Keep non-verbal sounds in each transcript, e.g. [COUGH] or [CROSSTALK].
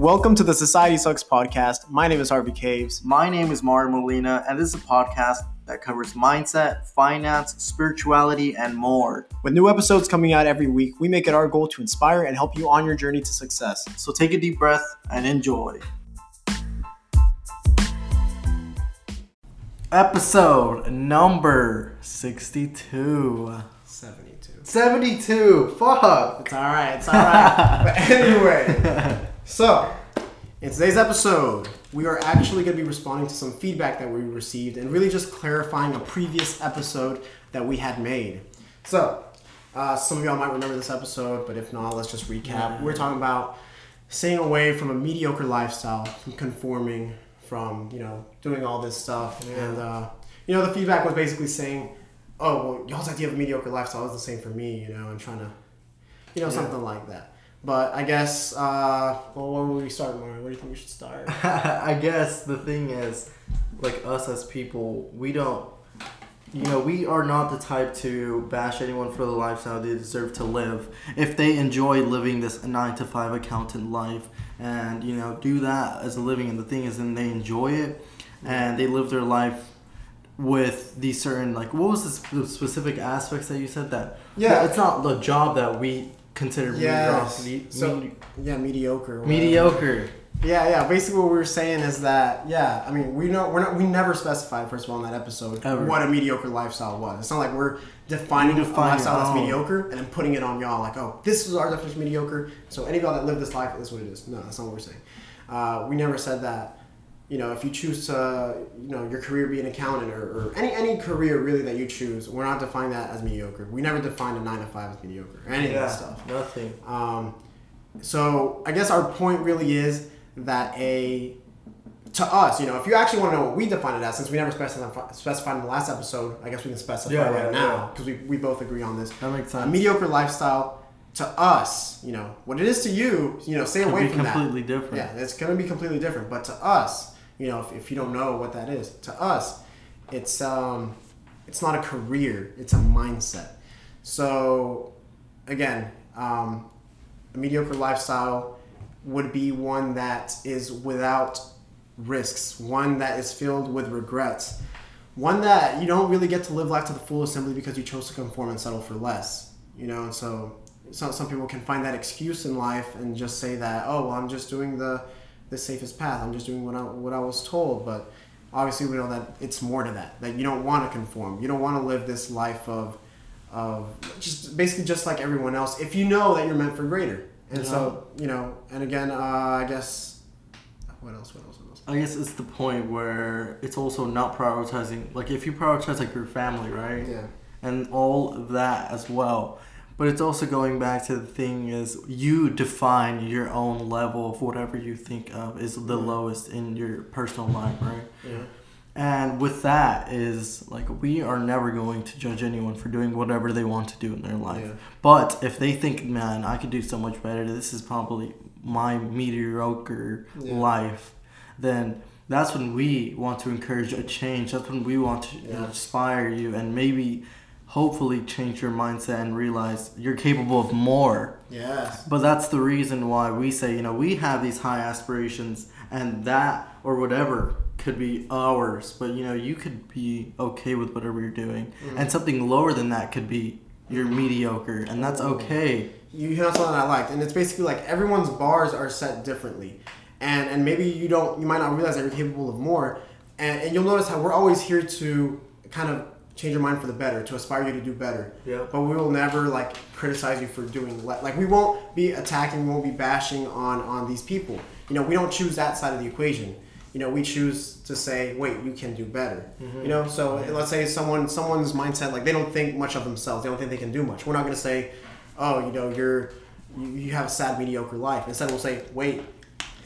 Welcome to the Society Sucks podcast. My name is Harvey Caves. My name is Mario Molina, and this is a podcast that covers mindset, finance, spirituality, and more. With new episodes coming out every week, we make it our goal to inspire and help you on your journey to success. So take a deep breath and enjoy. Episode number 62. 72. 72. Fuck. It's all right. It's all right. [LAUGHS] but anyway, [LAUGHS] so in today's episode, we are actually going to be responding to some feedback that we received and really just clarifying a previous episode that we had made. So, uh, some of y'all might remember this episode, but if not, let's just recap. Yeah. We're talking about staying away from a mediocre lifestyle, from conforming, from you know doing all this stuff, and uh, you know the feedback was basically saying, "Oh, well, y'all's idea of a mediocre lifestyle is the same for me," you know, and trying to, you know, Yeah. something like that. But I guess, uh, well, where would we start, Mario? Where do you think we should start? [LAUGHS] I guess the thing is, like us as people, we don't, you know, we are not the type to bash anyone for the lifestyle they deserve to live. If they enjoy living this nine to five accountant life and, you know, do that as a living, and the thing is, then they enjoy it and they live their life with these certain, like, what was the sp- the specific aspects that you said that? Yeah. It's not the job that we consider Yes. mediocrity. So- medi- Yeah, mediocre. mediocre. Yeah, yeah. Basically, what we were saying is that yeah, I mean, we know we're not we never specified first of all in that episode Ever. what a mediocre lifestyle was. It's not like we're defining You a lifestyle that's mediocre and then putting it on y'all like, oh, this is our definition of mediocre. So any of y'all that live this life, this is what it is. No, that's not what we're saying. Uh, we never said that. You know, if you choose to, you know, your career be an accountant or, or any any career really that you choose, we're not defining that as mediocre. We never defined a nine to five as mediocre or any of that stuff. nothing. Um, so I guess our point really is that a to us, you know, if you actually want to know what we define it as, since we never specified, specified in the last episode, I guess we can specify Yeah, right yeah, now yeah. because we, we both agree on this. That makes A sense. mediocre lifestyle to us, you know, what it is to you, you know, stay Could away from that. completely different. Yeah, it's going to be completely different. But to us, you know, if, if you don't know what that is, to us, it's um, it's not a career; it's a mindset. So, again, um, a mediocre lifestyle would be one that is without risks, one that is filled with regrets, one that you don't really get to live life to the fullest simply because you chose to conform and settle for less. You know, and so some, some people can find that excuse in life and just say that, oh, well, I'm just doing the the safest path. I'm just doing what I, what I was told. But obviously, we know that it's more to that. That you don't want to conform. You don't want to live this life of of just basically just like everyone else. If you know that you're meant for greater, and so you know. And again, uh, I guess what else? What else? What else? I guess it's the point where it's also not prioritizing. Like if you prioritize like your family, right, Yeah. and all of that as well. But it's also going back to the thing is you define your own level of whatever you think of is the mm-hmm. lowest in your personal life, right? Yeah. And with that is like we are never going to judge anyone for doing whatever they want to do in their life. Yeah. But if they think, man, I could do so much better, this is probably my mediocre Yeah. life, then that's when we want to encourage a change. That's when we want to inspire you and maybe hopefully change your mindset and realize you're capable of more. Yes. But that's the reason why we say, you know, we have these high aspirations and that or whatever could be ours. But, you know, you could be okay with whatever you're doing. Mm-hmm. And something lower than that could be you're mm-hmm. mediocre. And that's mm-hmm. okay. you on something I liked, and it's basically like everyone's bars are set differently, and and maybe you don't, you might not realize that you're capable of more, and, and you'll notice how we're always here to kind of change your mind for the better, to aspire you to do better. Yeah. But we will never like criticize you for doing le- like we won't be attacking, we won't be bashing on on these people. You know, we don't choose that side of the equation. You know, we choose to say, wait, you can do better. Mm-hmm. You know, so let's say someone someone's mindset like they don't think much of themselves, they don't think they can do much. We're not going to say, oh, you know, you're you, you have a sad mediocre life. Instead, we'll say, wait,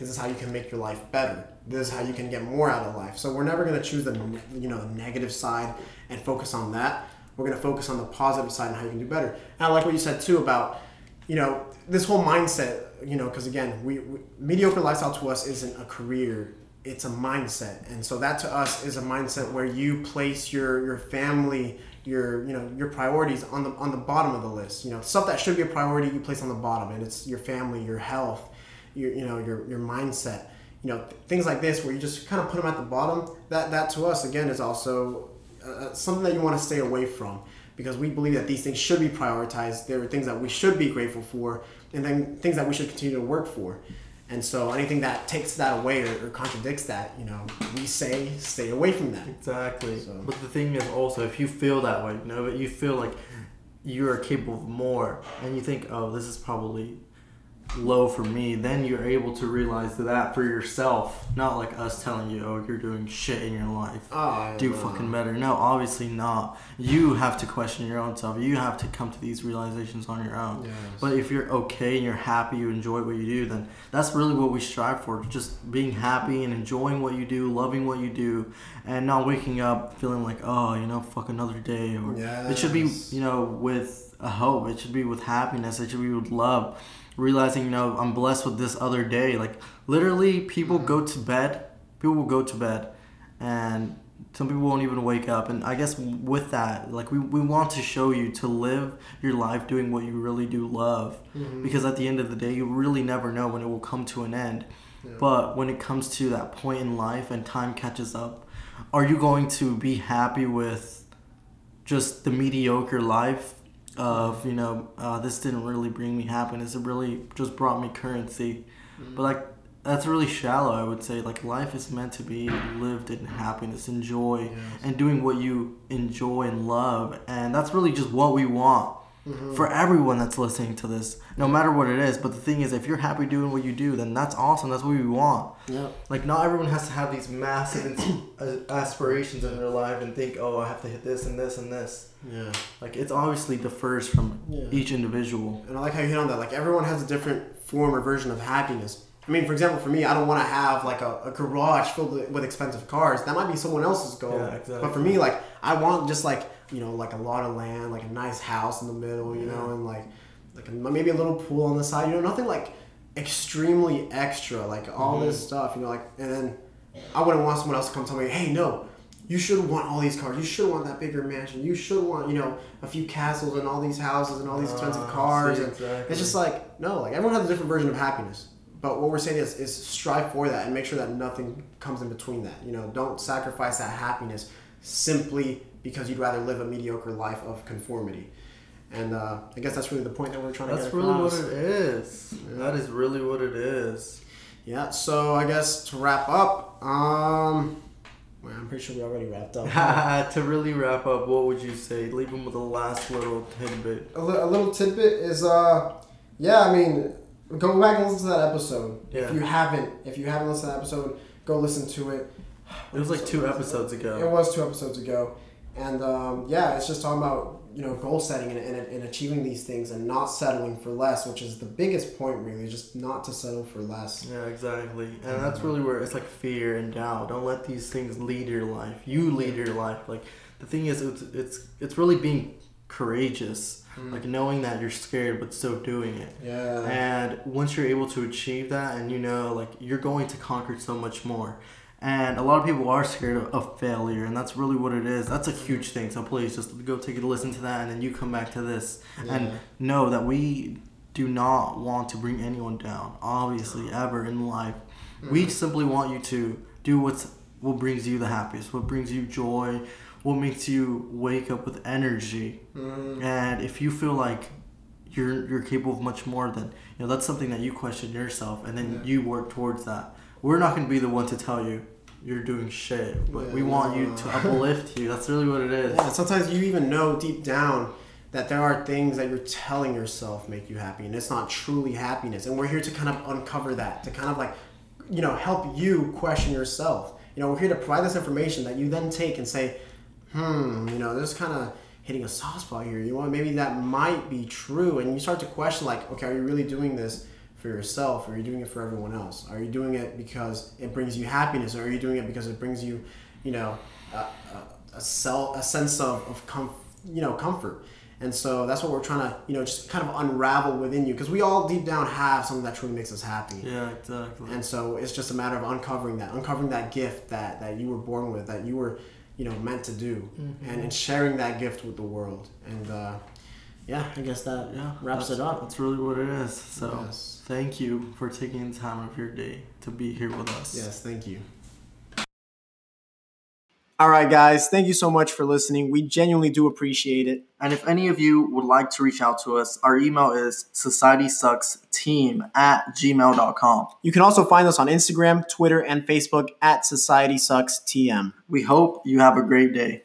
this is how you can make your life better. This is how you can get more out of life. So we're never going to choose the you know the negative side and focus on that. We're going to focus on the positive side and how you can do better. And I like what you said too about you know this whole mindset. You know, because again, we, we mediocre lifestyle to us isn't a career. It's a mindset, and so that to us is a mindset where you place your your family, your you know your priorities on the on the bottom of the list. You know stuff that should be a priority you place on the bottom, and it's your family, your health, your you know your your mindset. You know things like this where you just kind of put them at the bottom. That that to us again is also uh, something that you want to stay away from because we believe that these things should be prioritized. There are things that we should be grateful for, and then things that we should continue to work for. And so anything that takes that away or, or contradicts that, you know, we say stay away from that. Exactly. So- But the thing is also, if you feel that way, you know, but you feel like you are capable of more, and you think, oh, this is probably low for me, then you're able to realize that for yourself, not like us telling you, oh, you're doing shit in your life. Oh, Do fucking better. No, obviously not. You have to question your own self. You have to come to these realizations on your own. Yes. But if you're okay and you're happy, you enjoy what you do, then that's really what we strive for. Just being happy and enjoying what you do, loving what you do, and not waking up feeling like, oh, you know, fuck another day. Or it should be, you know, with a hope. It should be with happiness. It should be with love. Realizing, you know, I'm blessed with this other day. Like literally, people go to bed. People will go to bed, and some people won't even wake up. And I guess with that, like we, we want to show you to live your life doing what you really do love Mm-hmm. because at the end of the day you really never know when it will come to an end Yeah. but when it comes to that point in life and time catches up are you going to be happy with just the mediocre life of you know uh, this didn't really bring me happiness. It really just brought me currency. Mm-hmm. but like that's really shallow i would say. Like life is meant to be lived in happiness and joy Yes. and doing what you enjoy and love. And that's really just what we want Mhm. for everyone that's listening to this, no matter what it is. But the thing is, if you're happy doing what you do, then that's awesome. That's what we want. Yeah. Like, not everyone has to have these massive [COUGHS] aspirations in their life and think, oh, I have to hit this and this and this. Yeah. Like, it's obviously differs from Yeah. each individual. And I like how you hit on that. Like everyone has a different form or version of happiness. I mean, for example, for me, I don't want to have like a, a garage filled with, expensive cars. That might be someone else's goal. Yeah, exactly. But for me, like I want just like you know like a lot of land, like a nice house in the middle, you know, and like like a, maybe a little pool on the side. You know, nothing like extremely extra, like all Mm-hmm. this stuff. You know, like and then I wouldn't want someone else to come tell me, hey, no. You should want all these cars. You should want that bigger mansion. You should want, you know, a few castles and all these houses and all these expensive Ah, cars. see, And it's just like no, like everyone has a different version of happiness. But what we're saying is, is strive for that and make sure that nothing comes in between that. You know, don't sacrifice that happiness simply because you'd rather live a mediocre life of conformity. And uh, I guess that's really the point that we're trying to get across. That's really what it is. Yeah. That is really what it is. Yeah. So I guess to wrap up, um, well, I'm pretty sure we already wrapped up. [LAUGHS] to really wrap up, what would you say? Leave them with a last little tidbit. a, li- a little tidbit is uh yeah i mean go back and listen to that episode Yeah. if you haven't if you haven't listened to that episode go listen to it It was like two episodes ago. it was two episodes ago and um, yeah it's just talking about you know goal setting and, and, and achieving these things and not settling for less which is the biggest point really just not to settle for less Yeah, exactly. And that's really where it's like fear and doubt. Don't let these things lead your life. You lead your life. Like the thing is, it's it's it's really being courageous. Hmm. Like knowing that you're scared but still doing it. yeah And once you're able to achieve that, and you know, like you're going to conquer so much more. And a lot of people are scared of, of failure, and that's really what it is. That's a hmm. huge thing. So please just go take a listen to that, and then you come back to this Yeah. and know that we do not want to bring anyone down. Obviously, ever in life, we hmm. simply want you to do what's what brings you the happiest, what brings you joy, what makes you wake up with energy. Mhm. And if you feel like you're you're capable of much more, then you know that's something that you question yourself, and then Yeah. you work towards that. We're not going to be the one to tell you you're doing shit, but we Yeah. want you to uplift you. That's really what it is. Yeah, sometimes you even know deep down that there are things that you're telling yourself make you happy, and it's not truly happiness. And we're here to kind of uncover that, to kind of like, you know, help you question yourself. You know, we're here to provide this information that you then take and say, hmm, you know, this is kind of hitting a soft spot here. You know, maybe that might be true, and you start to question, like, okay, are you really doing this? For yourself, or are you doing it for everyone else? Are you doing it because it brings you happiness, or are you doing it because it brings you, you know, a, a, a, self, a sense of, of com- you know comfort and so that's what we're trying to you know just kind of unravel within you because we all deep down have something that truly makes us happy Yeah, exactly. and so it's just a matter of uncovering that uncovering that gift that that you were born with that you were you know meant to do Mhm. and, and sharing that gift with the world and uh yeah, I guess that Yeah, wraps it up. That's really what it is. So Yes. thank you for taking the time of your day to be here with us. Yes, thank you. All right, guys. Thank you so much for listening. We genuinely do appreciate it. And if any of you would like to reach out to us, our email is societysucksteam at gmail.com. You can also find us on Instagram, Twitter, and Facebook at Society Sucks TM. We hope you have a great day.